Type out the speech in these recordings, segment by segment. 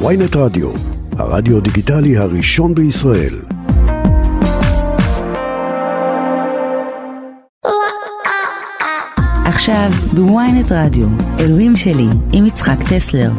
ויינט רדיו, הרדיו דיגיטלי הראשון בישראל. עכשיו בוויינט רדיו, אלוהים שלי, עם יצחק טסלר.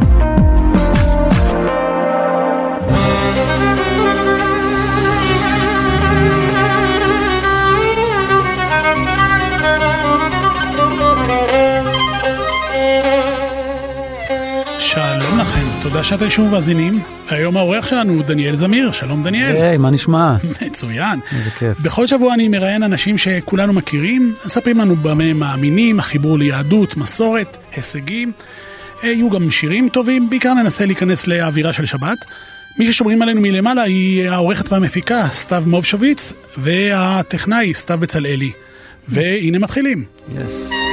תודה שאתם שוב מאזינים. היום האורח שלנו הוא דניאל זמיר, שלום דניאל. היי, מה נשמע? מצוין. איזה כיף. בכל שבוע אני מראיין אנשים שכולנו מכירים, מספרים לנו במה הם מאמינים, החיבור ליהדות, מסורת, הישגים. אה, יהיו גם שירים טובים, בעיקר ננסה להיכנס לאווירה של שבת. מי ששומרים עלינו מלמעלה היא העורכת והמפיקה, סתיו מובשוביץ, והטכנאי, סתיו בצלאלי. והנה מתחילים. יס.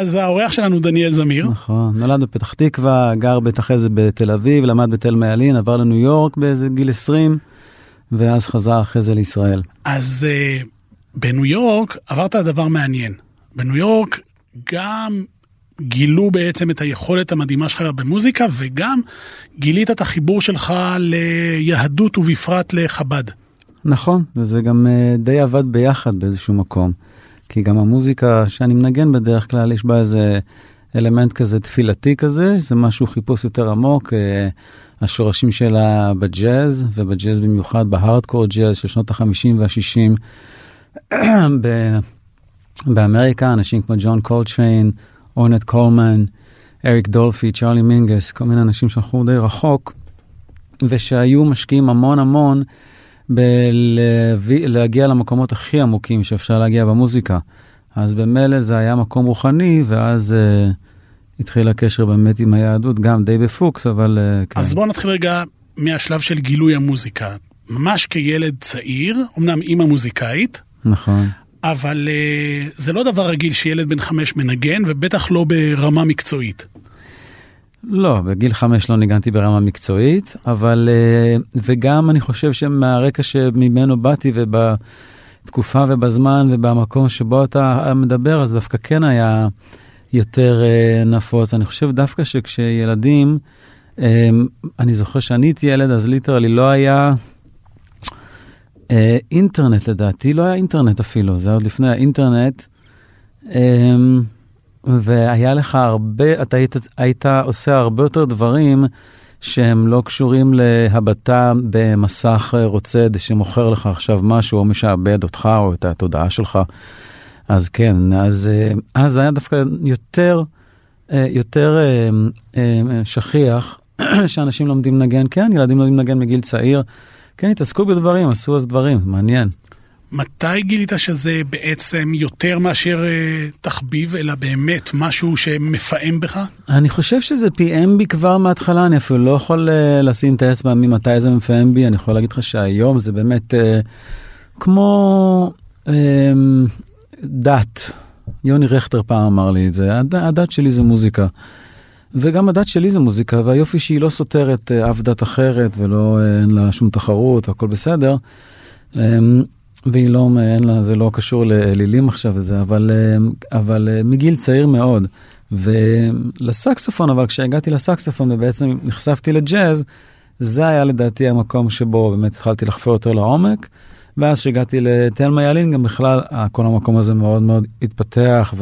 אז האורח שלנו דניאל זמיר. נכון, נולד בפתח תקווה, גר בית אחרי זה בתל אביב, למד בתל מעלין, עבר לניו יורק באיזה גיל 20, ואז חזר אחרי זה לישראל. אז uh, בניו יורק עברת דבר מעניין. בניו יורק גם גילו בעצם את היכולת המדהימה שלך במוזיקה, וגם גילית את החיבור שלך ליהדות ובפרט לחב"ד. נכון, וזה גם uh, די עבד ביחד באיזשהו מקום. כי גם המוזיקה שאני מנגן בדרך כלל, יש בה איזה אלמנט כזה תפילתי כזה, זה משהו חיפוש יותר עמוק. אה, השורשים שלה בג'אז, ובג'אז במיוחד בהארדקור ג'אז של שנות ה-50 וה-60. באמריקה, אנשים כמו ג'ון קולטריין, אורנט קולמן, אריק דולפי, צ'רלי מינגוס, כל מיני אנשים שהלכו די רחוק, ושהיו משקיעים המון המון בלהגיע למקומות הכי עמוקים שאפשר להגיע במוזיקה. אז במילא זה היה מקום רוחני, ואז uh, התחיל הקשר באמת עם היהדות, גם די בפוקס, אבל uh, כן. אז בואו נתחיל רגע מהשלב של גילוי המוזיקה. ממש כילד צעיר, אמנם אימא מוזיקאית. נכון. אבל uh, זה לא דבר רגיל שילד בן חמש מנגן, ובטח לא ברמה מקצועית. לא, בגיל חמש לא ניגנתי ברמה מקצועית, אבל uh, וגם אני חושב שמהרקע שממנו באתי ובתקופה ובזמן ובמקום שבו אתה מדבר, אז דווקא כן היה יותר uh, נפוץ. אני חושב דווקא שכשילדים, um, אני זוכר שאני הייתי ילד, אז ליטרלי לא היה... אינטרנט לדעתי, לא היה אינטרנט אפילו, זה עוד לפני האינטרנט. והיה לך הרבה, אתה היית, היית עושה הרבה יותר דברים שהם לא קשורים להבטה במסך רוצד שמוכר לך עכשיו משהו או משעבד אותך או את התודעה שלך. אז כן, אז, אז היה דווקא יותר, יותר שכיח שאנשים לומדים לנגן, כן, ילדים לומדים לנגן מגיל צעיר. כן, התעסקו בדברים, עשו אז דברים, מעניין. מתי גילית שזה בעצם יותר מאשר uh, תחביב, אלא באמת משהו שמפעם בך? אני חושב שזה פיעם בי כבר מההתחלה, אני אפילו לא יכול uh, לשים את האצבע ממתי זה מפעם בי, אני יכול להגיד לך שהיום זה באמת uh, כמו uh, דת. יוני רכטר פעם אמר לי את זה, הד, הדת שלי זה מוזיקה. וגם הדת שלי זה מוזיקה, והיופי שהיא לא סותרת uh, אף דת אחרת ולא uh, אין לה שום תחרות, הכל בסדר. Um, והיא לא, אין לה, זה לא קשור לאלילים עכשיו וזה, אבל, אבל מגיל צעיר מאוד. ולסקסופון, אבל כשהגעתי לסקסופון ובעצם נחשפתי לג'אז, זה היה לדעתי המקום שבו באמת התחלתי לחפור יותר לעומק. ואז כשהגעתי לתלמה ילין גם בכלל כל המקום הזה מאוד מאוד התפתח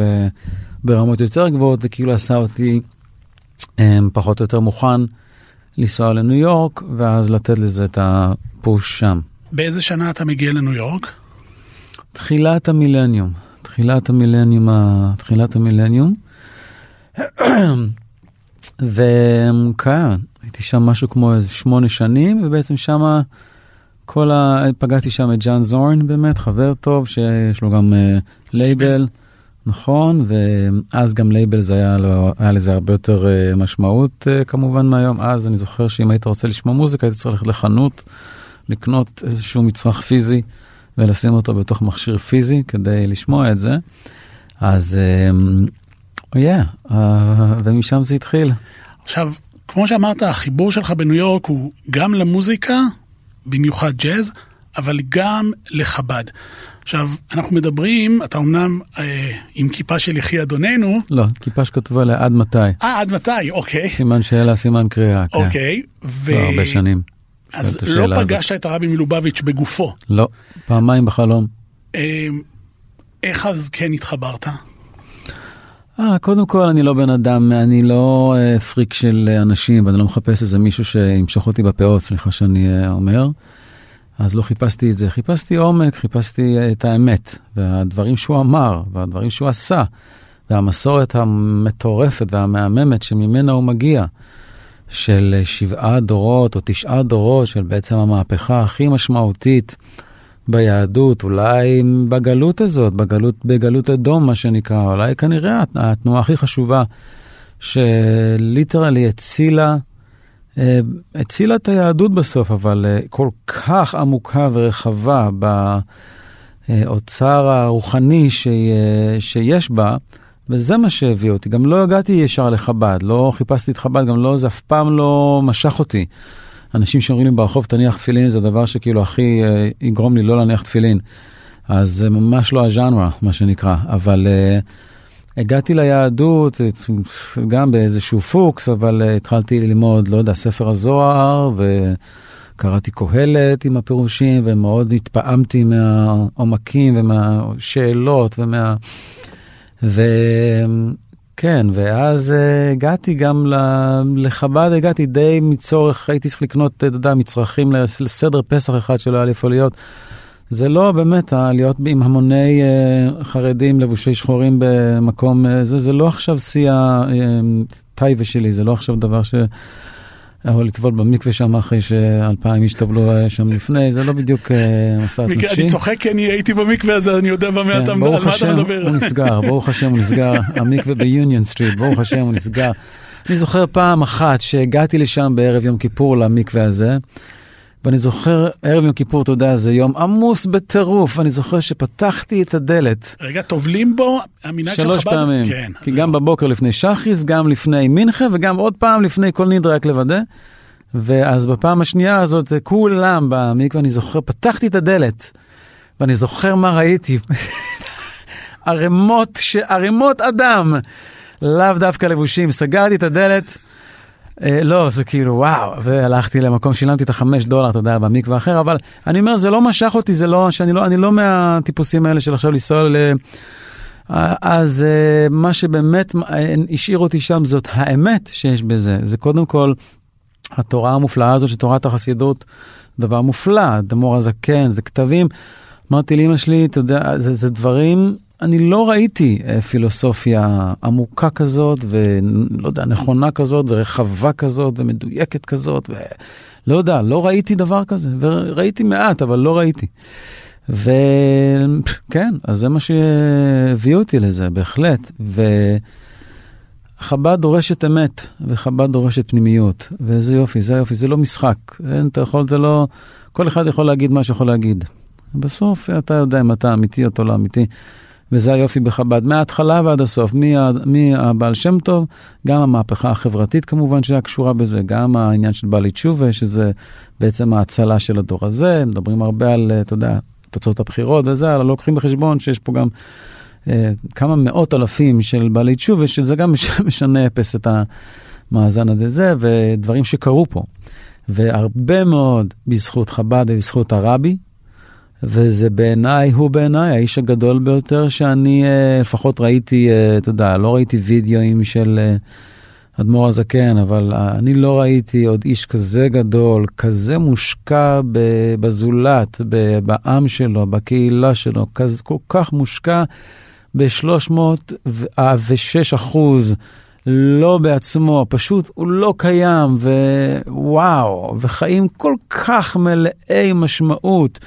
וברמות יותר גבוהות וכאילו עשה אותי פחות או יותר מוכן לנסוע לניו יורק ואז לתת לזה את הפוש שם. באיזה שנה אתה מגיע לניו יורק? תחילת המילניום, תחילת המילניום, תחילת המילניום. וכן, הייתי שם משהו כמו איזה שמונה שנים, ובעצם שמה כל ה... פגשתי שם את ג'ון זורן באמת, חבר טוב, שיש לו גם אה, לייבל, נכון, ואז גם לייבל זה היה, לו, היה לזה הרבה יותר אה, משמעות אה, כמובן מהיום. אז אני זוכר שאם היית רוצה לשמוע מוזיקה, היית צריך ללכת לחנות. לקנות איזשהו מצרך פיזי ולשים אותו בתוך מכשיר פיזי כדי לשמוע את זה. אז או um, yeah, uh, ומשם זה התחיל. עכשיו, כמו שאמרת, החיבור שלך בניו יורק הוא גם למוזיקה, במיוחד ג'אז, אבל גם לחב"ד. עכשיו, אנחנו מדברים, אתה אמנם אה, עם כיפה של יחי אדוננו. לא, כיפה שכתובה לה עד מתי. אה, עד מתי, אוקיי. סימן שאלה, סימן קריאה, כן. אוקיי. ו... לא הרבה שנים. אז לא. פגשת את הרבי מלובביץ' בגופו. לא, פעמיים בחלום. אה, איך אז כן התחברת? אה, קודם כל אני לא בן אדם, אני לא אה, פריק של אנשים ואני לא מחפש איזה מישהו שימשוך אותי בפאות, סליחה שאני אה, אומר. אז לא חיפשתי את זה, חיפשתי עומק, חיפשתי אה, את האמת, והדברים שהוא אמר, והדברים שהוא עשה, והמסורת המטורפת והמהממת שממנה הוא מגיע, של שבעה דורות או תשעה דורות של בעצם המהפכה הכי משמעותית ביהדות, אולי בגלות הזאת, בגלות, בגלות אדום מה שנקרא, אולי כנראה הת- התנועה הכי חשובה שליטרלי הצילה, אה, הצילה את היהדות בסוף, אבל אה, כל כך עמוקה ורחבה באוצר הרוחני אה, שיש בה, וזה מה שהביא אותי. גם לא הגעתי ישר לחב"ד, לא חיפשתי את חב"ד, גם לא, זה אף פעם לא משך אותי. אנשים שאומרים לי ברחוב תניח תפילין זה הדבר שכאילו הכי אה, יגרום לי לא להניח תפילין. אז זה ממש לא הז'אנרה, מה שנקרא, אבל uh, הגעתי ליהדות גם באיזשהו פוקס, אבל uh, התחלתי ללמוד, לא יודע, ספר הזוהר, וקראתי קהלת עם הפירושים, ומאוד התפעמתי מהעומקים ומהשאלות ומה... וכן, ואז uh, הגעתי גם לחב"ד, הגעתי די מצורך, הייתי צריך לקנות, אתה יודע, מצרכים לסדר פסח אחד שלא היה לי איפה להיות. זה לא באמת להיות עם המוני uh, חרדים לבושי שחורים במקום uh, זה, זה לא עכשיו שיא הטייבה שלי, זה לא עכשיו דבר ש... או לטבול במקווה שם אחרי שאלפיים איש טבלו uh, שם לפני, זה לא בדיוק מסעת מקרה, נפשי. אני צוחק כי אני הייתי במקווה הזה, אני יודע במה כן, אתה על ברוך מה אתה השם, מדבר. הוא נסגר, ברוך השם הוא נסגר, המקווה ביוניון סטריט, ברוך השם הוא נסגר. אני זוכר פעם אחת שהגעתי לשם בערב יום כיפור למקווה הזה, ואני זוכר, ערב יום כיפור, אתה יודע, זה יום עמוס בטירוף, ואני זוכר שפתחתי את הדלת רגע, טובלים בו, המנהג של חב"ד? שלוש פעמים, כן. כי גם זהו. בבוקר לפני שחריס, גם לפני מנחה, וגם עוד פעם לפני כל נדרה, רק לוודא. ואז בפעם השנייה הזאת, כולם במקווה, אני זוכר, פתחתי את הדלת, ואני זוכר מה ראיתי. ערימות. ערימות אדם, לאו דווקא לבושים, סגרתי את הדלת. אה, לא, זה כאילו וואו, והלכתי למקום, שילמתי את החמש דולר, אתה יודע, במקווה אחר, אבל אני אומר, זה לא משך אותי, זה לא, שאני לא, אני לא מהטיפוסים האלה של עכשיו לנסוע ל... אז אה, מה שבאמת אה, השאיר אותי שם זאת האמת שיש בזה, זה קודם כל התורה המופלאה הזאת, שתורת החסידות, דבר מופלא, דמור הזקן, זה כתבים. אמרתי לאמא שלי, אתה יודע, זה, זה דברים, אני לא ראיתי אה, פילוסופיה עמוקה כזאת, ולא יודע, נכונה כזאת, ורחבה כזאת, ומדויקת כזאת, ולא יודע, לא ראיתי דבר כזה, וראיתי מעט, אבל לא ראיתי. וכן, אז זה מה שהביא אותי לזה, בהחלט. ו... חב"ד דורשת אמת, וחב"ד דורשת פנימיות, ואיזה יופי, זה יופי, זה לא משחק. אין, אתה יכול, זה לא... כל אחד יכול להגיד מה שיכול להגיד. בסוף אתה יודע אם אתה אמיתי או לא אמיתי, וזה היופי בחב"ד, מההתחלה ועד הסוף, מה, מהבעל שם טוב, גם המהפכה החברתית כמובן שהיה קשורה בזה, גם העניין של בעלי תשובה, שזה בעצם ההצלה של הדור הזה, מדברים הרבה על, אתה יודע, תוצאות הבחירות וזה, אבל לוקחים בחשבון שיש פה גם אה, כמה מאות אלפים של בעלי תשובה, שזה גם משנה אפס את המאזן הזה, ודברים שקרו פה. והרבה מאוד בזכות חב"ד ובזכות הרבי, וזה בעיניי, הוא בעיניי האיש הגדול ביותר שאני אה, לפחות ראיתי, אה, אתה יודע, לא ראיתי וידאוים של אה, אדמו"ר הזקן, אבל אני לא ראיתי עוד איש כזה גדול, כזה מושקע בזולת, בעם שלו, בקהילה שלו, כזה, כל כך מושקע. ב-306 אחוז, לא בעצמו, פשוט הוא לא קיים, ווואו, וחיים כל כך מלאי משמעות,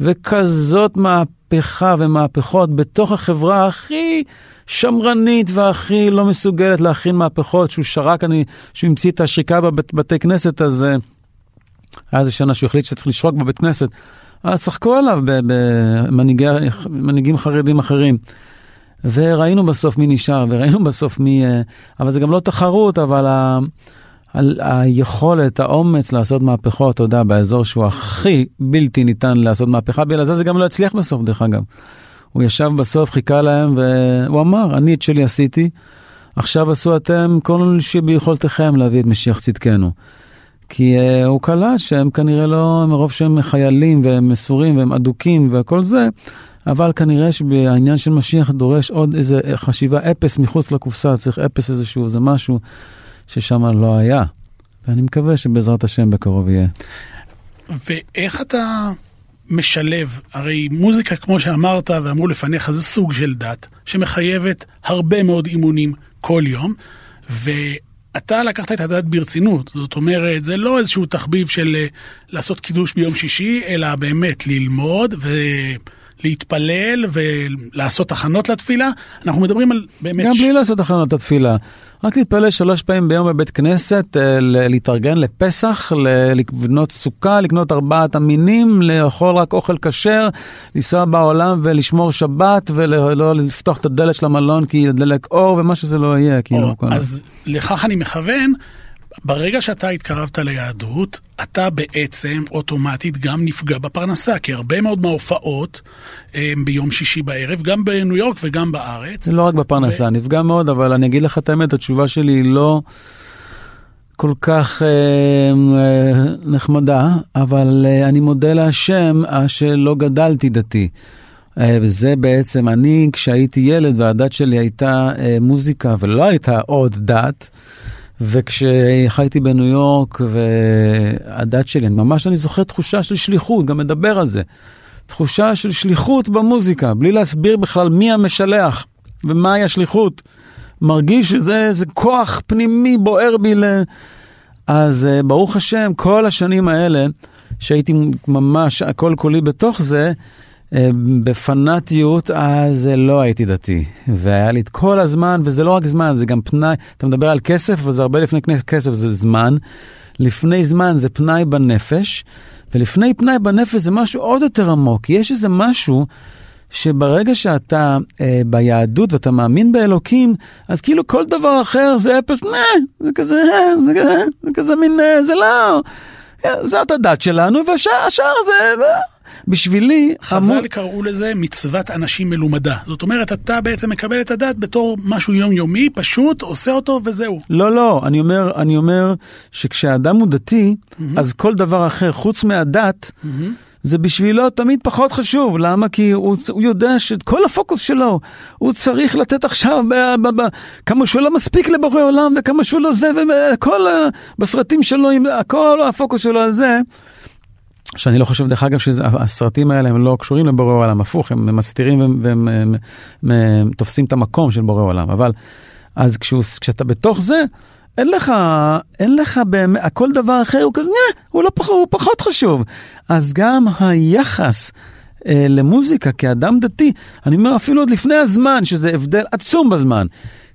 וכזאת מהפכה ומהפכות בתוך החברה הכי שמרנית והכי לא מסוגלת להכין מהפכות, שהוא שרק, אני, שהוא המציא את השריקה בבתי כנסת, אז היה איזה שנה שהוא החליט שצריך לשרוק בבית כנסת. אז צחקו עליו במנהיגים חרדים אחרים. וראינו בסוף מי נשאר, וראינו בסוף מי... אבל זה גם לא תחרות, אבל על היכולת, האומץ לעשות מהפכות, אתה יודע, באזור שהוא הכי בלתי ניתן לעשות מהפכה, בגלל זה זה גם לא הצליח בסוף, דרך אגב. הוא ישב בסוף, חיכה להם, והוא אמר, אני את שלי עשיתי, עכשיו עשו אתם כל שביכולתכם להביא את משיח צדקנו. כי uh, הוא קלט שהם כנראה לא, מרוב שהם חיילים והם מסורים והם אדוקים וכל זה, אבל כנראה שבעניין של משיח דורש עוד איזה חשיבה אפס מחוץ לקופסה, צריך אפס איזשהו, זה משהו ששם לא היה. ואני מקווה שבעזרת השם בקרוב יהיה. ואיך אתה משלב, הרי מוזיקה, כמו שאמרת ואמרו לפניך, זה סוג של דת שמחייבת הרבה מאוד אימונים כל יום, ואתה לקחת את הדת ברצינות, זאת אומרת, זה לא איזשהו תחביב של אה, לעשות קידוש ביום שישי, אלא באמת ללמוד ו... להתפלל ולעשות הכנות לתפילה, אנחנו מדברים על באמת... גם בלי לעשות הכנות לתפילה. רק להתפלל שלוש פעמים ביום בבית כנסת, אה, להתארגן לפסח, לקנות סוכה, לקנות ארבעת המינים, לאכול רק אוכל כשר, לנסוע בעולם ולשמור שבת ולא לפתוח את הדלת של המלון כי ידלק אור ומה שזה לא יהיה. כאילו, או, אז לכך אני מכוון. ברגע שאתה התקרבת ליהדות, אתה בעצם אוטומטית גם נפגע בפרנסה, כי הרבה מאוד מההופעות הם אה, ביום שישי בערב, גם בניו יורק וגם בארץ. זה לא רק בפרנסה, ו... נפגע מאוד, אבל אני אגיד לך את האמת, התשובה שלי היא לא כל כך אה, אה, נחמדה, אבל אה, אני מודה להשם אה, שלא גדלתי דתי. אה, וזה בעצם, אני כשהייתי ילד והדת שלי הייתה אה, מוזיקה ולא הייתה עוד דת, וכשחייתי בניו יורק והדת שלי, ממש אני זוכר תחושה של שליחות, גם מדבר על זה. תחושה של שליחות במוזיקה, בלי להסביר בכלל מי המשלח ומהי השליחות. מרגיש שזה כוח פנימי בוער בי ל... אז uh, ברוך השם, כל השנים האלה, שהייתי ממש כל כולי בתוך זה, בפנאטיות, אז לא הייתי דתי. והיה לי את כל הזמן, וזה לא רק זמן, זה גם פנאי, אתה מדבר על כסף, וזה הרבה לפני כסף, זה זמן. לפני זמן זה פנאי בנפש, ולפני פנאי בנפש זה משהו עוד יותר עמוק. יש איזה משהו שברגע שאתה אה, ביהדות ואתה מאמין באלוקים, אז כאילו כל דבר אחר זה אפס, נה, זה כזה, זה כזה, זה כזה מין, אה, זה לא, זאת הדת שלנו, והשאר זה... בשבילי... חז"ל המון... קראו לזה מצוות אנשים מלומדה. זאת אומרת, אתה בעצם מקבל את הדת בתור משהו יומיומי, פשוט עושה אותו וזהו. לא, לא, אני אומר, אני אומר שכשאדם הוא דתי, mm-hmm. אז כל דבר אחר חוץ מהדת, mm-hmm. זה בשבילו תמיד פחות חשוב. למה? כי הוא, הוא יודע שכל הפוקוס שלו, הוא צריך לתת עכשיו ב, ב, ב, כמה שהוא לא מספיק לבורא עולם וכמה שהוא לא זה, וכל בסרטים שלו, כל הפוקוס שלו על זה. שאני לא חושב דרך אגב שהסרטים האלה הם לא קשורים לבורא עולם, הפוך, הם מסתירים והם, והם, והם, והם תופסים את המקום של בורא עולם, אבל אז כשהוא, כשאתה בתוך זה, אין לך, אין לך באמת, כל דבר אחר הוא כזה, נה, הוא, לא פח, הוא פחות חשוב. אז גם היחס אה, למוזיקה כאדם דתי, אני אומר אפילו עוד לפני הזמן, שזה הבדל עצום בזמן.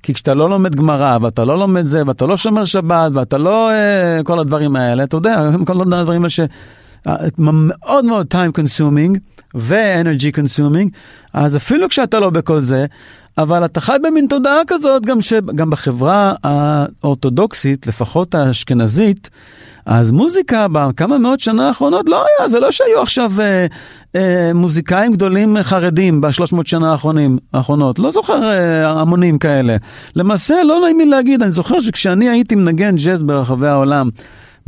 כי כשאתה לא לומד גמרא, ואתה לא לומד זה, ואתה לא שומר שבת, ואתה לא אה, כל הדברים האלה, אתה יודע, כל הדברים האלה ש... מאוד מאוד time consuming ו-energy consuming, אז אפילו כשאתה לא בכל זה, אבל אתה חי במין תודעה כזאת גם שגם בחברה האורתודוקסית, לפחות האשכנזית, אז מוזיקה בכמה מאות שנה האחרונות לא היה, זה לא שהיו עכשיו אה, אה, מוזיקאים גדולים חרדים בשלוש מאות שנה האחרונים, האחרונות, לא זוכר אה, המונים כאלה. למעשה, לא נעים לי להגיד, אני זוכר שכשאני הייתי מנגן ג'אז ברחבי העולם,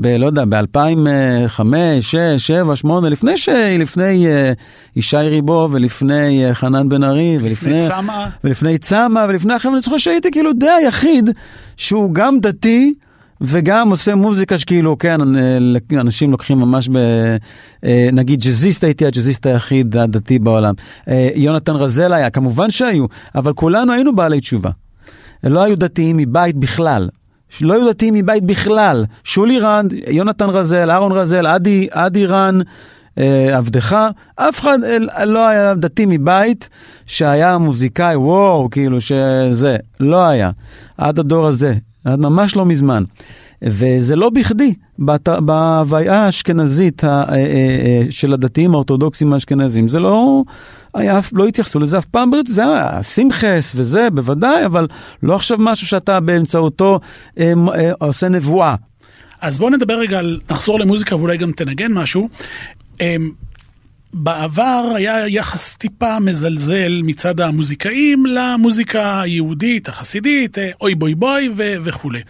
ב... לא יודע, ב-2005, 6, 7, 8, לפני ש... לפני uh, ישי ריבו ולפני uh, חנן בן ארי ולפני... צמא. ולפני צמא ולפני אחרים, אני זוכר שהייתי כאילו די היחיד שהוא גם דתי. וגם עושה מוזיקה שכאילו, כן, אה, אנשים לוקחים ממש ב... נגיד ג'אזיסט הייתי הג'אזיסט היחיד הדתי בעולם. יונתן רזל היה, כמובן שהיו, אבל כולנו היינו בעלי תשובה. לא היו דתיים מבית בכלל. שלא היו דתיים מבית בכלל. שולי רנד, יונתן רזל, אהרון רזל, אדי, אדי רן, אה, עבדך, אף אחד אה, לא היה דתי מבית שהיה מוזיקאי, וואו, כאילו שזה, לא היה. עד הדור הזה, עד ממש לא מזמן. וזה לא בכדי, בהוויה האשכנזית אה, של הדתיים האורתודוקסים האשכנזים, זה לא... היה, לא התייחסו לזה אף פעם, זה היה סימחס וזה, בוודאי, אבל לא עכשיו משהו שאתה באמצעותו אה, אה, עושה נבואה. אז בואו נדבר רגע על, נחזור למוזיקה ואולי גם תנגן משהו. אמ, בעבר היה יחס טיפה מזלזל מצד המוזיקאים למוזיקה היהודית, החסידית, אה, אוי בוי בוי ו- וכולי.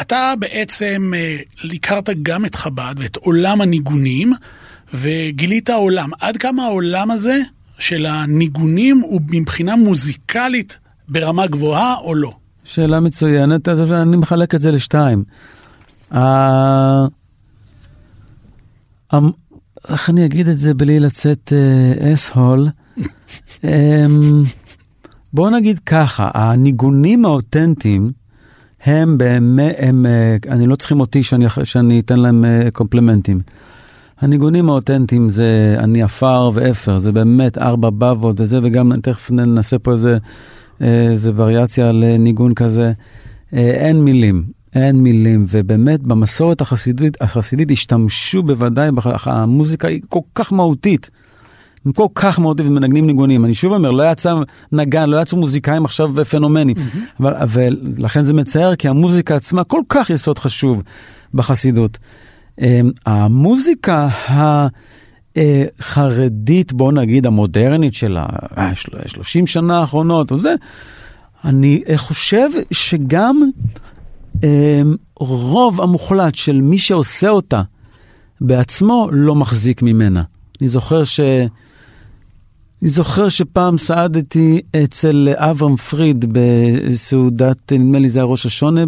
אתה בעצם אה, הכרת גם את חב"ד ואת עולם הניגונים, וגילית עולם. עד כמה העולם הזה של הניגונים הוא מבחינה מוזיקלית ברמה גבוהה או לא? שאלה מצוינת, אז אני מחלק את זה לשתיים. איך אני אגיד את זה בלי לצאת אס-הול? אמ, בואו נגיד ככה, הניגונים האותנטיים הם באמת, הם, אה, אני לא צריכים אותי שאני, שאני אתן להם אה, קומפלימנטים. הניגונים האותנטיים זה אני עפר ואפר, זה באמת ארבע בבות וזה, וגם תכף ננסה פה איזה, אה, איזה וריאציה על ניגון כזה. אין מילים, אין מילים, ובאמת במסורת החסידית, החסידית השתמשו בוודאי, המוזיקה היא כל כך מהותית. הם כל כך מהותית ומנגנים ניגונים. אני שוב אומר, לא יצא נגן, לא יצאו מוזיקאים עכשיו פנומנים. Mm-hmm. אבל, ולכן זה מצער, כי המוזיקה עצמה כל כך יסוד חשוב בחסידות. אמ, המוזיקה החרדית, בוא נגיד המודרנית של ה-30 שנה האחרונות, וזה, אני חושב שגם אמ, רוב המוחלט של מי שעושה אותה בעצמו לא מחזיק ממנה. אני זוכר ש... אני זוכר שפעם סעדתי אצל אברהם פריד בסעודת, נדמה לי זה היה ראש השונה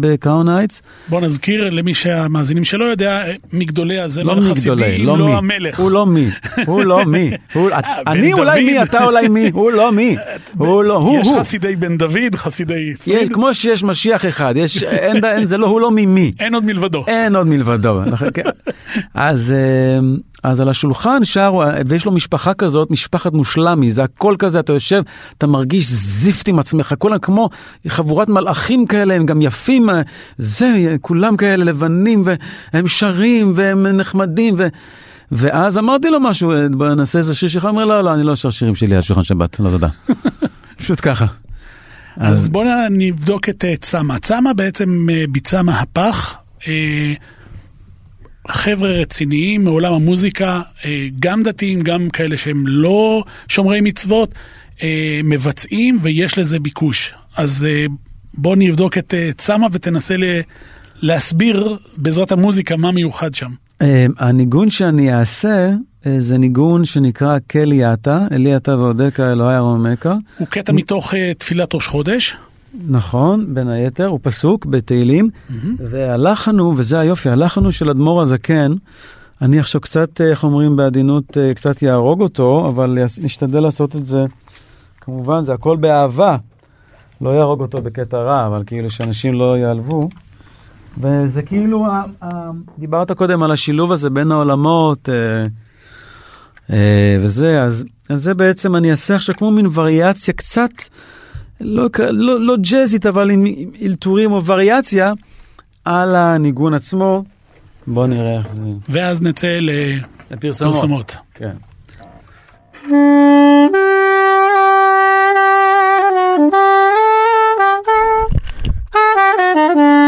בקראון הייטס. בוא נזכיר למי שהמאזינים שלא יודע, מגדולי הזמר לא החסידי, לא, לא המלך. הוא לא מי, הוא לא מי. אני אולי מי, אתה אולי מי, הוא לא מי. הוא לא, הוא, יש חסידי בן דוד, חסידי פריד. כמו שיש משיח אחד, יש, אין, אין, זה לא, הוא לא ממי. אין עוד מלבדו. אין עוד מלבדו. כן. אז... אה, אז על השולחן שר, ויש לו משפחה כזאת, משפחת מושלמי, זה הכל כזה, אתה יושב, אתה מרגיש זיפט עם עצמך, כולם כמו חבורת מלאכים כאלה, הם גם יפים, זה, כולם כאלה לבנים, והם שרים, והם נחמדים, ו... ואז אמרתי לו משהו, בוא נעשה איזה שיר שלך, אומר, לא, לא, אני לא שר שירים שלי על שולחן שבת, לא תודה. פשוט ככה. אז בוא נבדוק את אה, צמא. צמא בעצם אה, ביצע מהפך. חבר'ה רציניים מעולם המוזיקה, אה, גם דתיים, גם כאלה שהם לא שומרי מצוות, אה, מבצעים ויש לזה ביקוש. אז אה, בוא נבדוק את צמא ותנסה להסביר בעזרת המוזיקה מה מיוחד שם. הניגון שאני אעשה זה ניגון שנקרא קליאטה, אליאטה ועודקה אלוהי ארומקה. הוא קטע מתוך תפילת ראש חודש. נכון, בין היתר, הוא פסוק בתהילים, mm-hmm. והלחן הוא, וזה היופי, הלחן הוא של אדמו"ר הזקן. אני עכשיו קצת, אה, איך אומרים בעדינות, אה, קצת יהרוג אותו, אבל נשתדל לעשות את זה, כמובן, זה הכל באהבה. לא יהרוג אותו בקטע רע, אבל כאילו שאנשים לא ייעלבו. וזה כאילו, דיברת קודם על השילוב הזה בין העולמות, אה, וזה, אז, אז זה בעצם, אני אעשה עכשיו כמו מין וריאציה קצת. לא, לא, לא ג'אזית, אבל עם אלתורים או וריאציה על הניגון עצמו. בוא נראה איך זה... ואז נצא לפרסומות. כן. Mm-hmm. mm-hmm.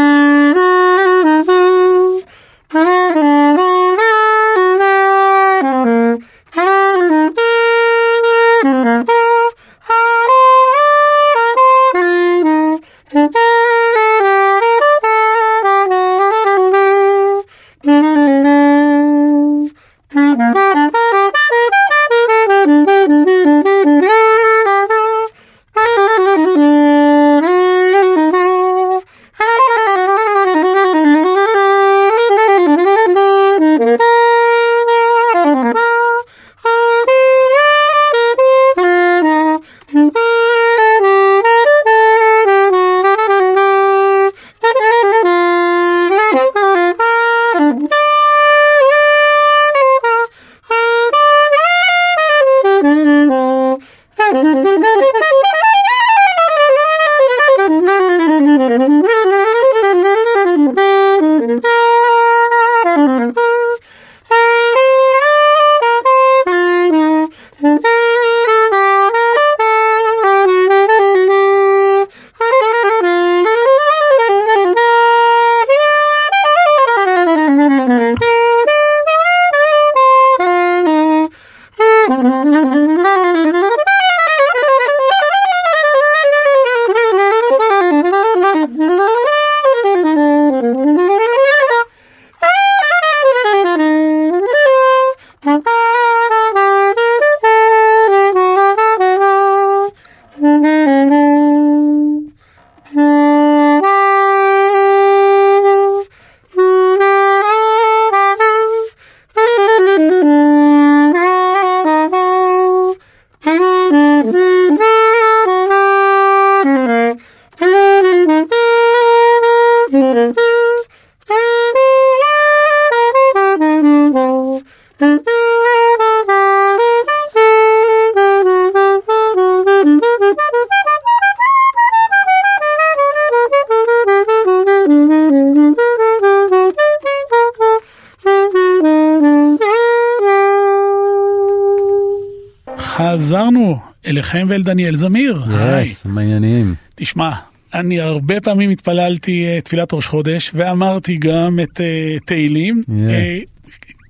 חזרנו אליכם ואל דניאל זמיר. יס, מה העניינים? תשמע, אני הרבה פעמים התפללתי אה, תפילת ראש חודש, ואמרתי גם את אה, תהילים. Yeah. אה,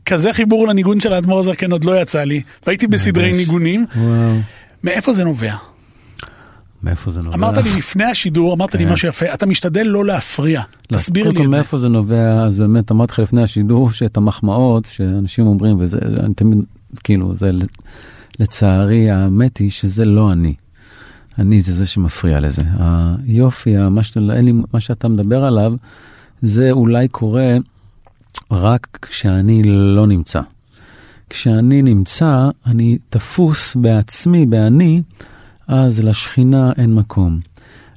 כזה חיבור לניגון של האדמו"ר הזקן עוד לא יצא לי, והייתי בסדרי. ניגונים. וואו. מאיפה זה נובע? מאיפה זה נובע? אמרת לי לפני השידור, אמרת לי כן. משהו יפה, אתה משתדל לא להפריע. לא, תסביר קודם לי כל את זה. מאיפה זה נובע, אז באמת אמרתי לך לפני השידור שאת המחמאות שאנשים אומרים, וזה, אני תמיד, כאילו, זה לצערי, האמת היא שזה לא אני. אני זה זה שמפריע לזה. היופי, מה, אין לי, מה שאתה מדבר עליו, זה אולי קורה רק כשאני לא נמצא. כשאני נמצא, אני תפוס בעצמי, באני, אז לשכינה אין מקום.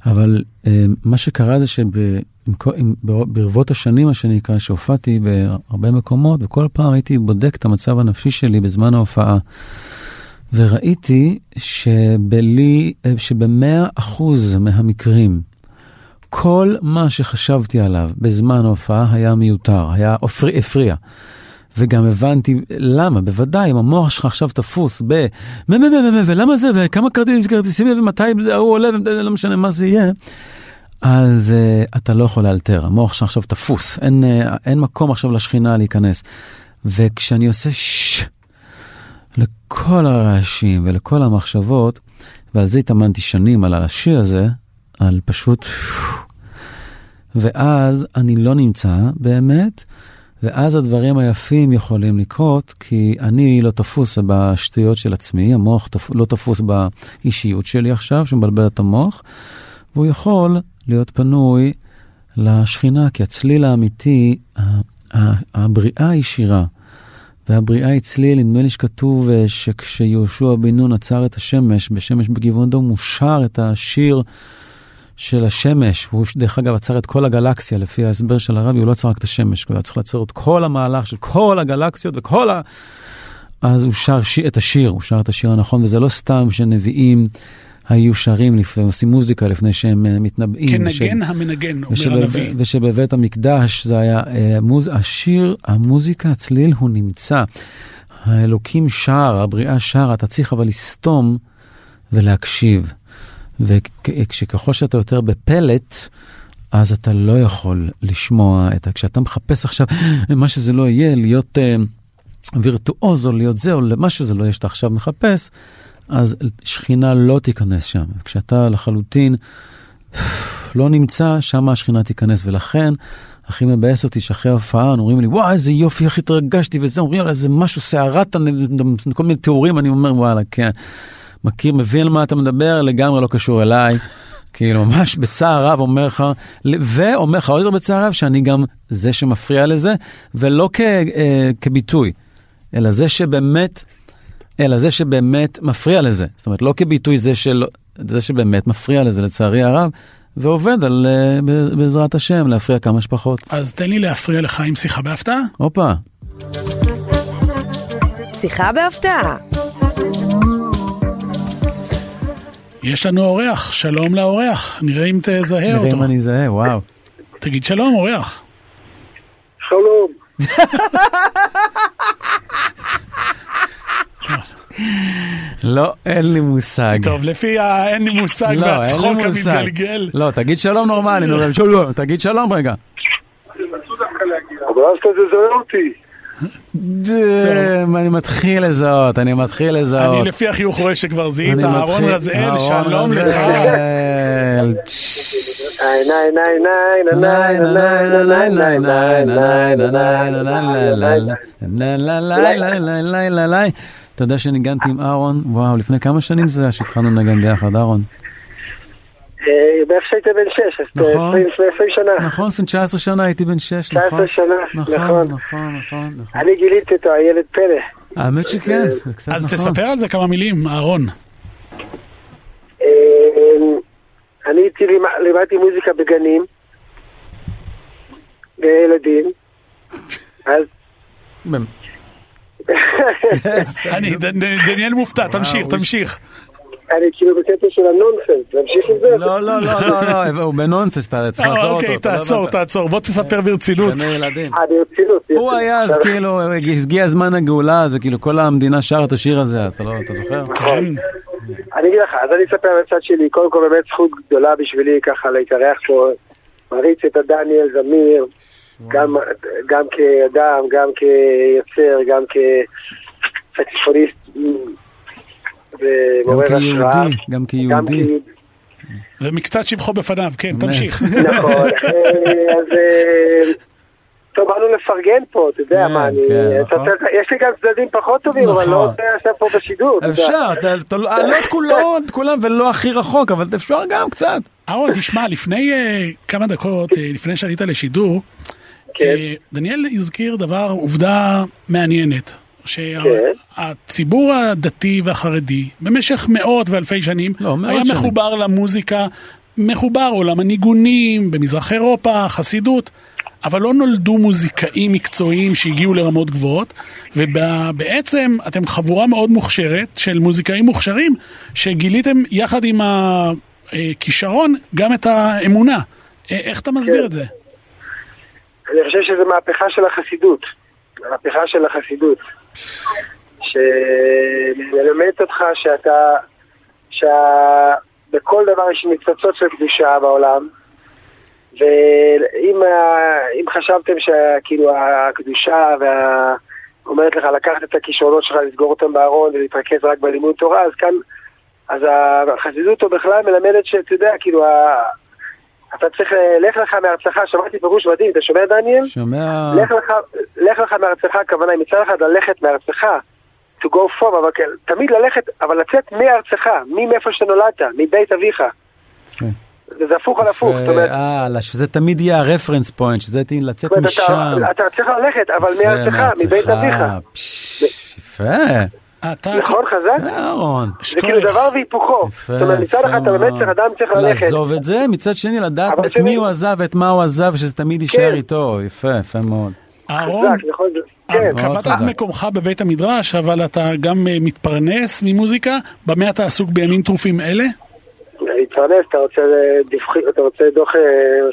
אבל אה, מה שקרה זה שברבות השנים, מה שנקרא, שהופעתי בהרבה מקומות, וכל פעם הייתי בודק את המצב הנפשי שלי בזמן ההופעה. וראיתי שבלי, אה, שבמאה אחוז מהמקרים, כל מה שחשבתי עליו בזמן ההופעה היה מיותר, היה הפריע. הפריע. וגם הבנתי למה, בוודאי, אם המוח שלך עכשיו תפוס ב... ולמה זה, וכמה כרטיסים, ומתי זה, ההוא עולה, ולא משנה מה זה יהיה, אז uh, אתה לא יכול לאלתר, המוח שלך עכשיו תפוס, אין, uh, אין מקום עכשיו לשכינה להיכנס. וכשאני עושה ששש לכל הרעשים ולכל המחשבות, ועל זה התאמנתי שנים, על השיר הזה, על פשוט... ואז אני לא נמצא באמת, ואז הדברים היפים יכולים לקרות, כי אני לא תפוס בשטויות של עצמי, המוח תפ... לא תפוס באישיות שלי עכשיו, שמבלבל את המוח, והוא יכול להיות פנוי לשכינה, כי הצליל האמיתי, הבריאה היא שירה. והבריאה היא צליל, נדמה לי שכתוב אה, שכשיהושע בן נון עצר את השמש, בשמש בגבעון דום, הוא שר את השיר של השמש, הוא דרך אגב עצר את כל הגלקסיה, לפי ההסבר של הרבי, הוא לא עצר רק את השמש, הוא היה צריך לעצור את כל המהלך של כל הגלקסיות וכל ה... אז הוא שר ש... את השיר, הוא שר את השיר הנכון, וזה לא סתם שנביאים היו שרים, לפני, עושים מוזיקה לפני שהם uh, מתנבאים. כנגן וש... המנגן, אומר ושב... הנביא. ושבבית המקדש זה היה, uh, מוז... השיר, המוזיקה, הצליל הוא נמצא. האלוקים שר, הבריאה שרה, אתה צריך אבל לסתום ולהקשיב. וכשככל שאתה יותר בפלט, אז אתה לא יכול לשמוע את ה... כשאתה מחפש עכשיו, מה שזה לא יהיה, להיות uh, וירטואוז או להיות זה, או מה שזה לא יהיה שאתה עכשיו מחפש, אז שכינה לא תיכנס שם. כשאתה לחלוטין לא נמצא, שם השכינה תיכנס, ולכן הכי מבאס אותי שאחרי ההופעה אומרים לי, וואי, איזה יופי, איך התרגשתי, וזה, אומרים, איזה משהו, סערת, כל מיני תיאורים, אני אומר, וואלה, כן. מכיר, מבין על מה אתה מדבר, לגמרי לא קשור אליי. כאילו ממש בצער רב אומר לך, ואומר לך עוד יותר בצער רב שאני גם זה שמפריע לזה, ולא כ, אה, כביטוי, אלא זה שבאמת, אלא זה שבאמת מפריע לזה. זאת אומרת, לא כביטוי זה, של, זה שבאמת מפריע לזה, לצערי הרב, ועובד על, אה, בעזרת השם, להפריע כמה שפחות. אז תן לי להפריע לך עם שיחה בהפתעה. הופה. שיחה בהפתעה. יש לנו אורח, שלום לאורח, נראה אם תזהה נראה אותו. אם אני אזהה, וואו. תגיד שלום, אורח. שלום. לא, אין לי מושג. טוב, לפי ה... אין לי מושג לא, והצחוק. המתגלגל. לא, תגיד שלום נורמלי, נו, שלום, תגיד שלום רגע. אבל אז אתה תזהה אותי. דם, אני מתחיל לזהות, אני מתחיל לזהות. אני לפי החיוך רואה שכבר זיהית, אני אהרון רזאל, שלום לך. אתה יודע שניגנתי עם אהרון, וואו, לפני כמה שנים זה היה שהתחלנו לנגן ביחד, אהרון? אה, בערך שהיית בן 6, אז אה, נכון, 20, 20 שנה. נכון, לפני 19 שנה הייתי בן 6, נכון. 19 שנה, נכון, נכון. נכון, נכון, נכון. אני גיליתי אותו, הילד פלא. האמת שכן, זה קצת נכון. אז תספר על זה כמה מילים, אהרון. אני הייתי לימדתי מוזיקה בגנים, לילדים, אז... אני, דניאל מופתע, תמשיך, תמשיך. אני כאילו בקטע של הנונסנס, להמשיך עם זה? לא, לא, לא, לא, לא, הוא בנונסנס, אתה צריך לעצור אותו. אוקיי, אתה לא תעצור. תעצור, בוא תספר ברצינות. אה, ברצינות. הוא. היה אז כאילו, הגיע זמן הגאולה, זה כאילו כל המדינה שרה את השיר הזה, אתה לא, אתה זוכר? כן. אני אגיד לך, אז אני אספר מהצד שלי, קודם כל באמת זכות גדולה בשבילי ככה להתארח פה, מעריץ את הדניאל זמיר, גם, גם כאדם, גם כיוצר, גם כסקסיפוניסט גם ומעורר השראה. כיהודי, גם כיהודי. ומקצת שבחו בפניו, כן. תמשיך. נכון, אה, אז אה, טוב, באנו לפרגן פה, אתה יודע כן, מה, אני, כן, אתה נכון. יש לי גם צדדים פחות טובים, אבל נכון. לא רוצה עכשיו פה בשידור. אפשר, אתה- אתה לא לא את כולם ולא הכי רחוק, אבל אפשר גם קצת. אהרון, תשמע, לפני אה, כמה דקות, אה, לפני שעלית לשידור, כן. אה, דניאל הזכיר דבר, עובדה מעניינת. כן. שהציבור הדתי והחרדי במשך מאות ואלפי שנים לא, מאות היה שנים. מחובר למוזיקה, מחובר עולם הניגונים, במזרח אירופה, חסידות, אבל לא נולדו מוזיקאים מקצועיים שהגיעו לרמות גבוהות, ובעצם אתם חבורה מאוד מוכשרת של מוזיקאים מוכשרים, שגיליתם יחד עם הכישרון גם את האמונה. איך אתה מסביר כן. את זה? אני חושב שזה מהפכה של החסידות. מהפכה של החסידות. שמלמדת אותך שאתה, שבכל דבר יש ניצוצות של קדושה בעולם. ואם חשבתם שכאילו הקדושה וה... אומרת לך לקחת את הכישרונות שלך, לסגור אותם בארון ולהתרכז רק בלימוד תורה, אז כאן, אז החסידות פה בכלל מלמדת שאתה יודע, כאילו, ה- אתה צריך, לך לך מארצך, שמעתי פירוש מדהים, אתה שומע דניאל? שומע? לך לך, לך לך מארצך, הכוונה היא מצד אחד ללכת מארצך, to go from, אבל כן, תמיד ללכת, אבל לצאת מארצך, מאיפה שאתה נולדת, מבית אביך. כן. וזה הפוך על הפוך, זאת אומרת, אה, אללה, שזה תמיד יהיה הרפרנס פוינט, שזה תהיה לצאת משם. אתה, צריך ללכת, אבל מארצך, מבית אביך. יפה. אתה... נכון, חזק? אהרון. זה כאילו דבר והיפוכו. יפה, זאת אומרת, מצד אחד אתה באמת. צריך, אדם צריך ללכת. לעזוב את זה, מצד שני לדעת את מי הוא עזב ואת מה הוא עזב, ושזה תמיד יישאר כן. איתו. יפה, יפה מאוד. אהרון, חזק, נכון? כן. מאוד קבעת את. מקומך בבית המדרש, אבל אתה גם אה, מתפרנס ממוזיקה. במה אתה עסוק בימים טרופים אלה? להתפרנס, אתה רוצה דיווחי- אתה רוצה דוח אה,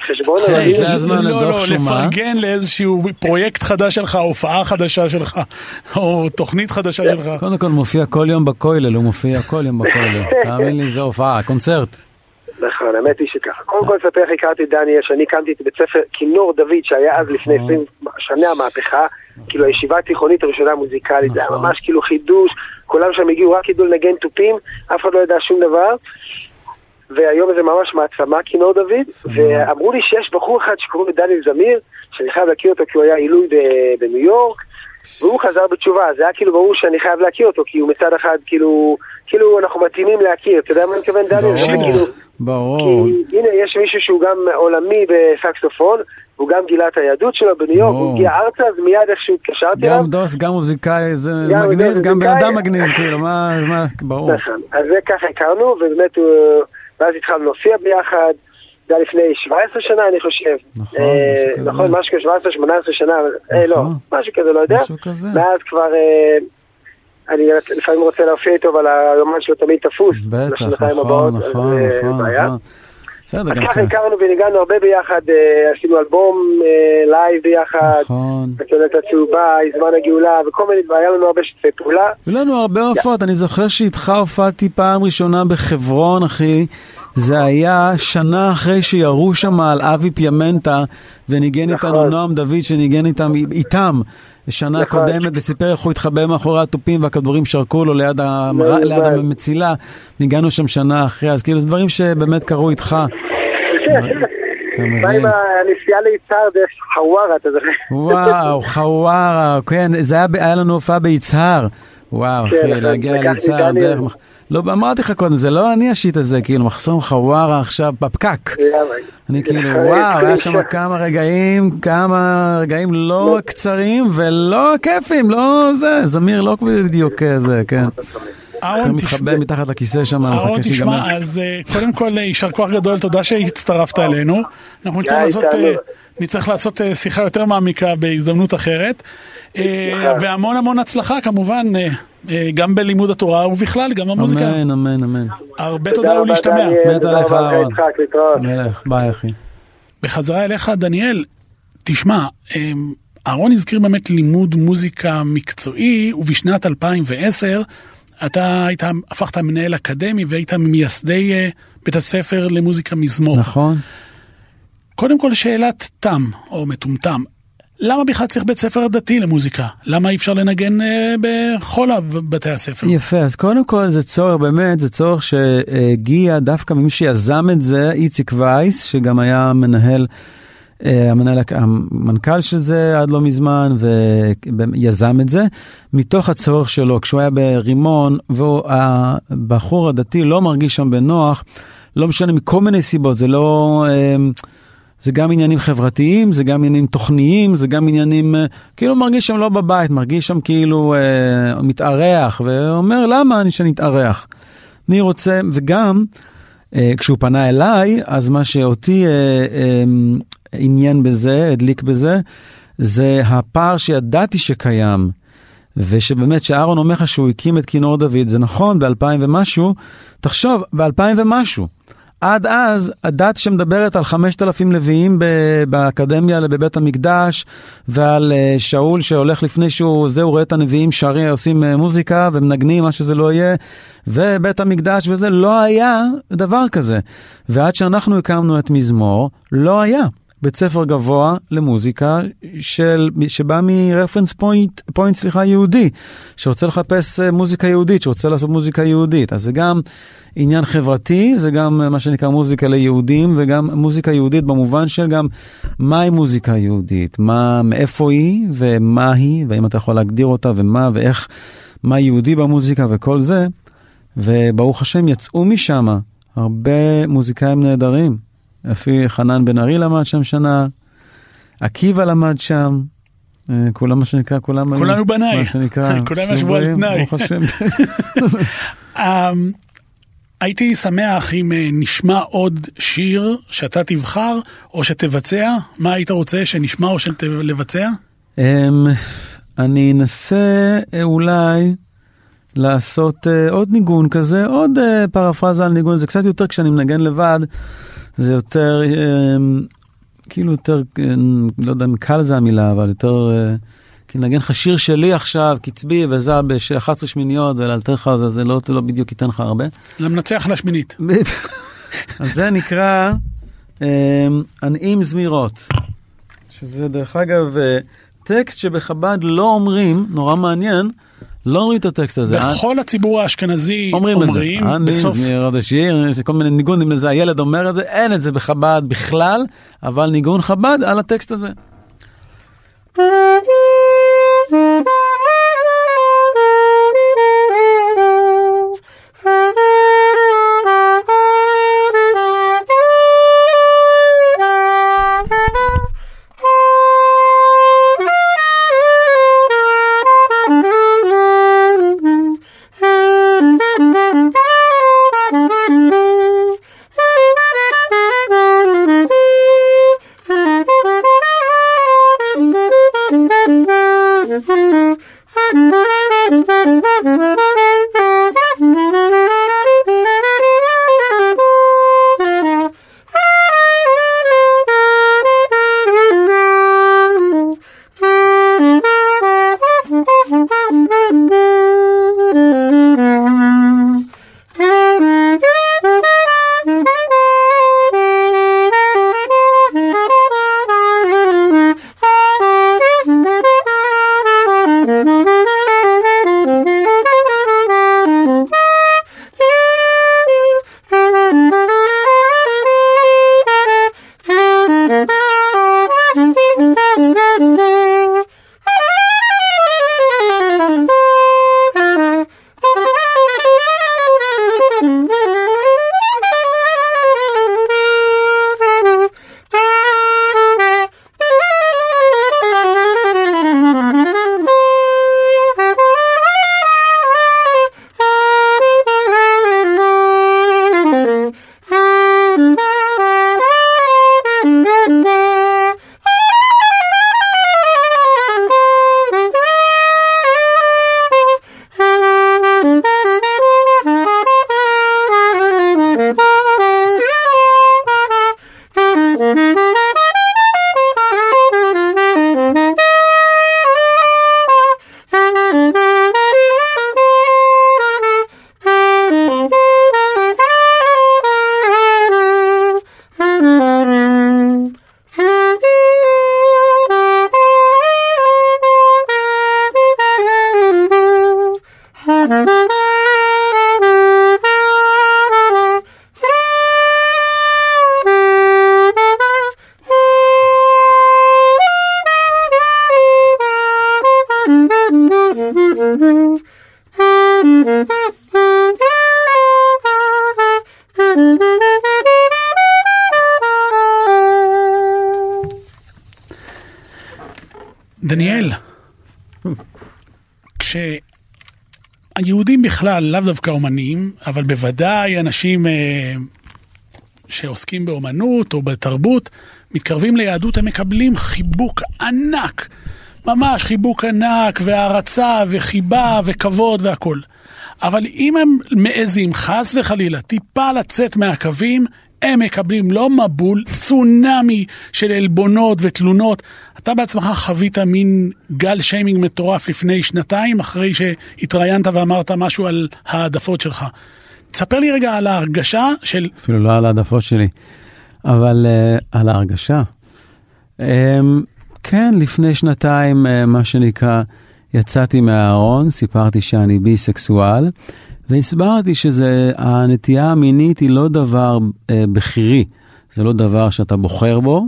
חשבון? כן, זה הזמן לא, לדוח לא, שומה. לפרגן לאיזשהו פרויקט חדש שלך, הופעה חדשה שלך, או תוכנית חדשה שלך. קודם כל מופיע כל יום בכולל, הוא מופיע כל יום בכולל. תאמין לי, זה הופעה, קונצרט. נכון, האמת היא שככה. קודם כל אספר איך הכרתי את דניאל, שאני הקמתי את בית ספר כינור דוד, שהיה אז לפני נכון. 20 שנה המהפכה, כאילו הישיבה התיכונית הראשונה המוזיקלית, זה היה נכון. ממש כאילו חידוש, כולם שם הגיעו רק ידעו לנגן תופים, אף אחד לא ידע שום דבר. והיום זה ממש מעצמה, כינור דוד, ואמרו לי שיש בחור אחד שקוראים לו דניאל זמיר, שאני חייב להכיר אותו כי הוא היה עילוי בניו יורק, והוא חזר בתשובה, זה היה כאילו ברור שאני חייב להכיר אותו, כי הוא מצד אחד כאילו, כאילו אנחנו מתאימים להכיר, אתה יודע מה אני מתכוון דניאל? ברור, כאילו- ברור. כי הנה יש מישהו שהוא גם עולמי בסקסופון, והוא גם גילה את היהדות שלו בניו יורק. הוא הגיע ארצה, אז מיד איכשהו התקשרתי אליו. גם דוס, גם מוזיקאי, זה מגניב, גם בן. אדם מגניב, כאילו, מה, מה, ברור. נכון, אז זה ככה הכרנו, ובאמת הוא... ואז התחלנו להופיע ביחד, זה היה לפני 17 שנה אני חושב. נכון, אה, משהו כזה. נכון, משהו כזה, 17-18 שנה, אה, לא, נכון. משהו כזה, לא יודע. משהו כזה. ואז כבר... אה, אני לפעמים רוצה להופיע איתו, אבל היומן שלו תמיד תפוס. בטח, נכון, הבאות, נכון, אה, נכון. נכון. בסדר, גם ככה כן. הכרנו וניגענו הרבה ביחד, אה, עשינו אלבום אה, לייב ביחד, נכון. בצוללת הצהובה, זמן הגאולה, וכל מיני, והיה לנו הרבה שיתופי פעולה. היו לנו הרבה הופעות, אני זוכר שאיתך הופעתי פעם ראשונה בחברון, אחי. זה היה שנה אחרי שירו שם על אבי פיאמנטה, וניגן נכון. איתנו נועם דוד, שניגן איתם, איתם. שנה נכון. קודמת וסיפר איך הוא התחבא מאחורי התופים והכדורים שרקו לו ליד, המר... מאוד. ליד המצילה. ניגענו שם שנה אחרי, אז כאילו זה דברים שבאמת קרו איתך. מה מבין? עם הנסיעה ליצהר דרך חווארה, אתה זוכר? וואו, חווארה, כן, זה היה, היה לנו הופעה ביצהר. וואו, כן, אחי, להגיע דניאל. דרך... מח- לא, אמרתי לך קודם, זה לא אני השיט הזה, כאילו, מחסום חווארה עכשיו בפקק. אני כאילו, וואו, היה שם כמה רגעים, כמה רגעים לא קצרים ולא כיפים, לא זה, זמיר לא בדיוק זה, כן. אתה אהרון, מתחבא תשמע, מתחת לכיסא שם, אהרון, מחכה שיגמר. תשמע, אז אה, קודם כל אה, יישר כוח גדול, תודה שהצטרפת אלינו. אנחנו נצטרך לעשות, תענוג. אה, נצטרך לעשות אה, שיחה יותר מעמיקה בהזדמנות אחרת. אה. והמון המון הצלחה כמובן, אה, אה, גם בלימוד התורה ובכלל, גם במוזיקה. אמן, אמן, אמן. הרבה תודה ולהשתמע. דניאל, מת תודה עליך, רבה אהרון. מלך, ביי אחי. בחזרה אליך, דניאל, תשמע, אהרון הזכיר באמת לימוד מוזיקה מקצועי, ובשנת 2010 אתה היית, הפכת מנהל אקדמי והיית ממייסדי בית הספר למוזיקה מזמור. נכון. קודם כל שאלת תם, או מטומטם, למה בכלל צריך בית ספר דתי למוזיקה? למה אי אפשר לנגן אה, בכל בתי הספר? יפה, אז קודם כל זה צורך, באמת, זה צורך שהגיע דווקא ממי שיזם את זה, איציק וייס, שגם היה מנהל, אה, המנהל, המנכ"ל של זה עד לא מזמן, ויזם את זה, מתוך הצורך שלו, כשהוא היה ברימון, והבחור הדתי לא מרגיש שם בנוח, לא משנה מכל מיני סיבות, זה לא... אה, זה גם עניינים חברתיים, זה גם עניינים תוכניים, זה גם עניינים, אה, כאילו מרגיש שם לא בבית, מרגיש שם כאילו אה, מתארח, ואומר למה אני שאני אתארח? אני רוצה, וגם אה, כשהוא פנה אליי, אז מה שאותי אה, אה, עניין בזה, הדליק בזה, זה הפער שידעתי שקיים. ושבאמת שאהרון אומר לך שהוא הקים את כינור דוד, זה נכון, באלפיים ומשהו, תחשוב, באלפיים ומשהו. עד אז הדת שמדברת על 5,000 לוויים באקדמיה בבית המקדש ועל אה, שאול שהולך לפני שהוא, זה הוא רואה את הנביאים שרים, עושים אה, מוזיקה ומנגנים מה שזה לא יהיה ובית המקדש וזה לא היה דבר כזה. ועד שאנחנו הקמנו את מזמור לא היה. בית ספר גבוה למוזיקה של, שבא מ reference point, point סליחה יהודי, שרוצה לחפש אה, מוזיקה יהודית, שרוצה לעשות מוזיקה יהודית. אז זה גם עניין חברתי, זה גם אה, מה שנקרא מוזיקה ליהודים, וגם מוזיקה יהודית במובן של גם מהי מוזיקה יהודית, מה, מאיפה היא ומה היא, והאם אתה יכול להגדיר אותה ומה ואיך, מה יהודי במוזיקה וכל זה. וברוך השם יצאו משם הרבה מוזיקאים נהדרים. אפילו חנן בן ארי למד שם שנה, עקיבא למד שם, אה, כולם מה שנקרא, כולם היו, כולנו בניי. מה שנקרא, כולם ישבו על תנאי. אמ, הייתי שמח אם אה, נשמע עוד שיר שאתה תבחר או שתבצע. מה היית רוצה שנשמע או שלבצע? אמ, אני אנסה אה, אולי לעשות עוד ניגון כזה, עוד פרפרזה על ניגון, זה קצת יותר כשאני מנגן לבד, זה יותר, אמ, כאילו יותר, אה, לא יודע אם קל זה המילה, אבל יותר, אה, כי נגן לך שיר שלי עכשיו, קצבי, וזה ב-11 שמיניות, ולאלתר לך, זה, זה לא, לא בדיוק ייתן לך הרבה. למנצח לשמינית. אז זה נקרא אמ, הנעים זמירות, שזה דרך אגב אה, טקסט שבחב"ד לא אומרים, נורא מעניין, לא אומרים את הטקסט הזה. בכל הציבור האשכנזי אומרים את זה. אומרים הנעים בסוף זמירות השיר, יש כל מיני ניגונים לזה, הילד אומר את זה, אין את זה בחב"ד בכלל, אבל ניגון חב"ד על הטקסט הזה. בכלל, לאו דווקא אומנים, אבל בוודאי אנשים אה, שעוסקים באומנות או בתרבות, מתקרבים ליהדות, הם מקבלים חיבוק ענק. ממש חיבוק ענק והערצה וחיבה וכבוד והכול. אבל אם הם מעזים חס וחלילה טיפה לצאת מהקווים, הם מקבלים לא מבול, צונאמי של עלבונות ותלונות. אתה בעצמך חווית מין גל שיימינג מטורף לפני שנתיים, אחרי שהתראיינת ואמרת משהו על העדפות שלך. תספר לי רגע על ההרגשה של... אפילו לא על העדפות שלי, אבל uh, על ההרגשה. Um, כן, לפני שנתיים, uh, מה שנקרא, יצאתי מהארון, סיפרתי שאני ביסקסואל, והסברתי שהנטייה המינית היא לא דבר uh, בכירי, זה לא דבר שאתה בוחר בו.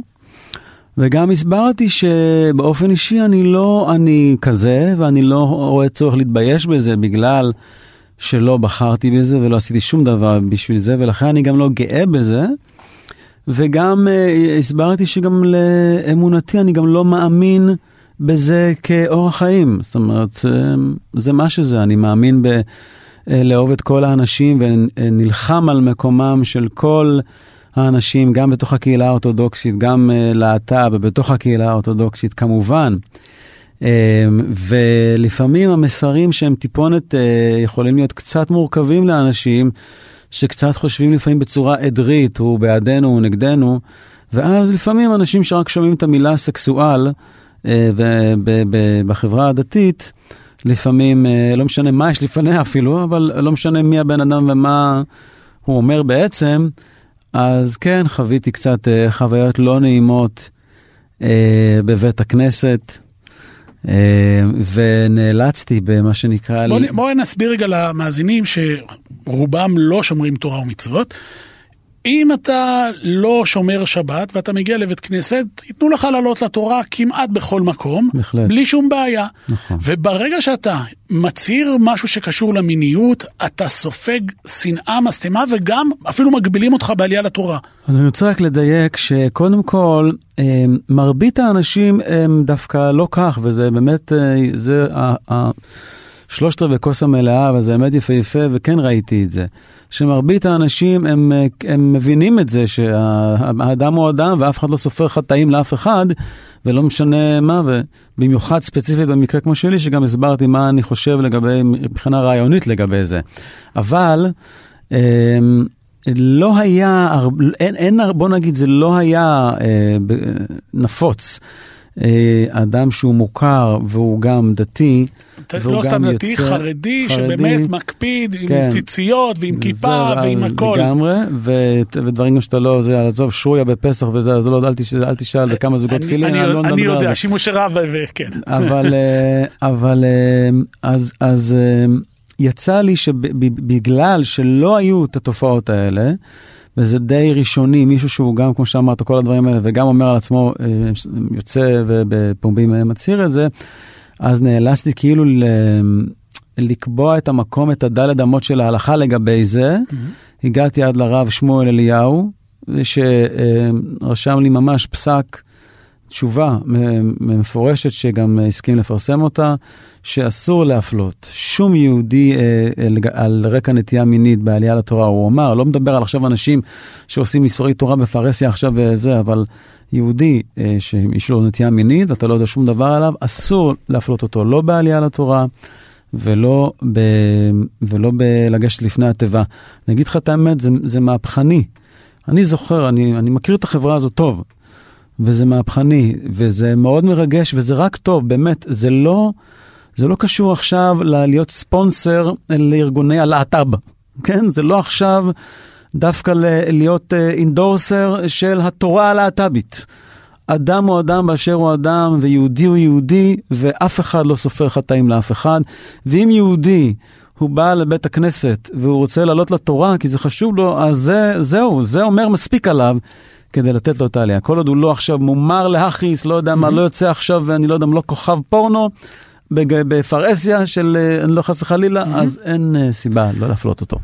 וגם הסברתי שבאופן אישי אני לא אני כזה, ואני לא רואה צורך להתבייש בזה בגלל שלא בחרתי בזה ולא עשיתי שום דבר בשביל זה, ולכן אני גם לא גאה בזה. וגם uh, הסברתי שגם לאמונתי אני גם לא מאמין בזה כאורח חיים. זאת אומרת, uh, זה מה שזה, אני מאמין ב... uh, לאהוב את כל האנשים ונלחם על מקומם של כל האנשים, גם בתוך הקהילה האורתודוקסית, גם uh, להט"ב בתוך הקהילה האורתודוקסית, כמובן. ולפעמים המסרים שהם טיפונת יכולים להיות קצת מורכבים לאנשים, שקצת חושבים לפעמים בצורה עדרית, הוא בעדנו, הוא נגדנו, ואז לפעמים אנשים שרק שומעים את המילה סקסואל בחברה הדתית, לפעמים, לא משנה מה יש לפניה אפילו, אבל לא משנה מי הבן אדם ומה הוא אומר בעצם, אז כן, חוויתי קצת חוויות לא נעימות בבית הכנסת. ונאלצתי במה שנקרא... בוא, לי... בוא נסביר רגע למאזינים שרובם לא שומרים תורה ומצוות. אם אתה לא שומר שבת ואתה מגיע לבית כנסת, ייתנו לך לעלות לתורה כמעט בכל מקום, בהחלט. בלי שום בעיה. נכון. וברגע שאתה מצהיר משהו שקשור למיניות, אתה סופג שנאה, משטמה, וגם אפילו מגבילים אותך בעלייה לתורה. אז אני רוצה רק לדייק שקודם כל, מרבית האנשים הם דווקא לא כך, וזה באמת, זה שלושת רבעי כוס המלאה, וזה באמת יפהפה, וכן ראיתי את זה. שמרבית האנשים הם, הם מבינים את זה שהאדם הוא אדם ואף אחד לא סופר חטאים לאף אחד ולא משנה מה ובמיוחד ספציפית במקרה כמו שלי שגם הסברתי מה אני חושב לגבי מבחינה רעיונית לגבי זה. אבל אמ, לא היה, אין, אין, בוא נגיד זה לא היה אה, נפוץ. אה, אדם שהוא מוכר והוא גם דתי. לא סתם דתי, יוצא, חרדי, חרדי, שבאמת מקפיד כן, עם ציציות ועם כיפה ועם הכל. לגמרי, ו, ודברים גם שאתה לא, זה, עזוב, שרויה בפסח וזה, אז לא, אל, תשאל, אל תשאל בכמה זוגות תפילין, אני, אני, לא אני יודע, שימוש רב וכן. אבל, אה, אבל אה, אז, אז יצא לי שבגלל שלא היו את התופעות האלה, וזה די ראשוני, מישהו שהוא גם, כמו שאמרת, כל הדברים האלה, וגם אומר על עצמו, אה, יוצא ובפומבי מצהיר את זה, אז נאלצתי כאילו ל... לקבוע את המקום, את הדלת אמות של ההלכה לגבי זה. Mm-hmm. הגעתי עד לרב שמואל אליהו, שרשם לי ממש פסק תשובה מפורשת שגם הסכים לפרסם אותה, שאסור להפלות שום יהודי אה, על רקע נטייה מינית בעלייה לתורה. הוא אמר, לא מדבר על עכשיו אנשים שעושים איסורי תורה בפרהסיה עכשיו וזה, אבל יהודי אה, שיש לו נטייה מינית ואתה לא יודע שום דבר עליו, אסור להפלות אותו לא בעלייה לתורה. ולא, ב, ולא בלגשת לפני התיבה. אני אגיד לך את האמת, זה, זה מהפכני. אני זוכר, אני, אני מכיר את החברה הזאת טוב, וזה מהפכני, וזה מאוד מרגש, וזה רק טוב, באמת, זה לא, זה לא קשור עכשיו להיות ספונסר לארגוני הלהט"ב, כן? זה לא עכשיו דווקא להיות אינדורסר uh, של התורה הלהט"בית. אדם הוא אדם באשר הוא אדם, ויהודי הוא יהודי, ואף אחד לא סופר חטאים לאף אחד. ואם יהודי הוא בא לבית הכנסת והוא רוצה לעלות לתורה כי זה חשוב לו, אז זה, זהו, זה אומר מספיק עליו. כדי לתת לו את העלייה. כל עוד הוא לא עכשיו מומר להכעיס, לא יודע מה, לא יוצא עכשיו, ואני לא יודע, לא כוכב פורנו, בפרהסיה של, אה, אני לא חס וחלילה, אז אין אה, סיבה לא להפלות אותו.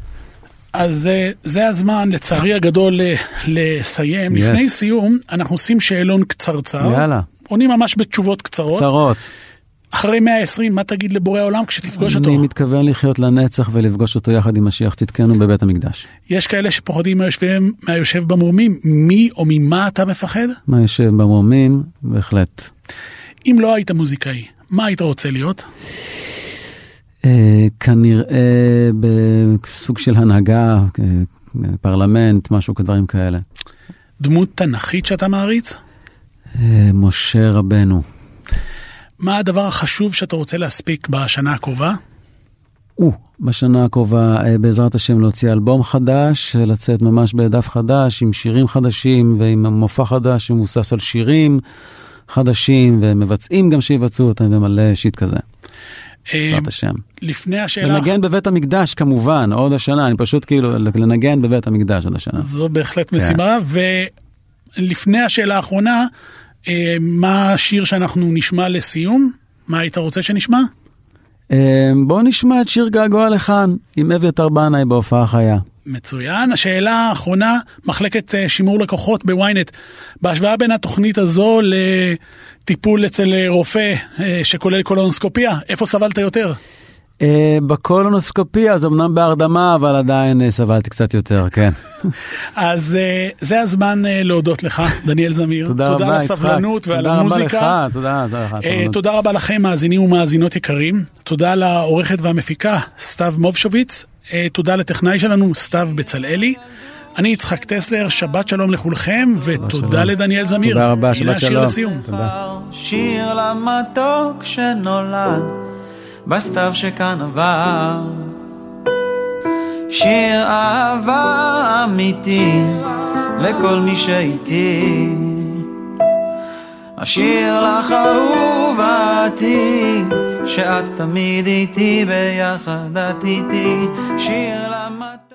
אז אה, זה הזמן, לצערי הגדול, לסיים. Yes. לפני סיום, אנחנו עושים שאלון קצרצר. יאללה. עונים ממש בתשובות קצרות. קצרות. אחרי 120, מה תגיד לבורא העולם כשתפגוש אותו? אני מתכוון לחיות לנצח ולפגוש אותו יחד עם משיח צדקנו בבית המקדש. יש כאלה שפוחדים מהיושב, מהיושב במרומים, מי או ממה אתה מפחד? מה יושב במרומים? בהחלט. אם לא היית מוזיקאי, מה היית רוצה להיות? אה, כנראה בסוג של הנהגה, אה, פרלמנט, משהו כדברים כאלה. דמות תנכית שאתה מעריץ? אה, משה רבנו. מה הדבר החשוב שאתה רוצה להספיק בשנה הקרובה? או, בשנה הקרובה אה, בעזרת השם להוציא אלבום חדש, לצאת ממש בדף חדש עם שירים חדשים ועם מופע חדש שמבוסס על שירים חדשים ומבצעים גם שיבצעו אותם ומלא שיט כזה. בעזרת השם. לפני השאלה... לנגן בבית המקדש כמובן, עוד השנה, אני פשוט כאילו, לנגן בבית המקדש עוד השנה. זו בהחלט כן. משימה, ולפני השאלה האחרונה, אה, מה השיר שאנחנו נשמע לסיום? מה היית רוצה שנשמע? אה, בואו נשמע את שיר געגוע לכאן, עם אביתר בנאי בהופעה חיה. מצוין. השאלה האחרונה, מחלקת אה, שימור לקוחות בוויינט. בהשוואה בין התוכנית הזו לטיפול אצל רופא שכולל קולונוסקופיה, איפה סבלת יותר? אה, בקולונוסקופיה זה אמנם בהרדמה, אבל עדיין אה, סבלתי קצת יותר, כן. אז אה, זה הזמן להודות לך, דניאל זמיר. תודה רבה, יצחק. תודה על הסבלנות ועל המוזיקה. תודה רבה לך, תודה, תודה לך. תודה רבה לכם, מאזינים ומאזינות יקרים. תודה לעורכת והמפיקה, סתיו מובשוביץ. תודה לטכנאי שלנו, סתיו בצלאלי. אני יצחק טסלר, שבת שלום לכולכם, ותודה לדניאל זמיר. תודה רבה, שבת שלום. הנה השיר לסיום. תודה. שיר למתוק שנולד. בסתיו שכאן עבר. שיר אהבה אמיתי לכל מי שאיתי. אשיר לך אהובתי, שאת תמיד איתי ביחד את איתי. שיר לך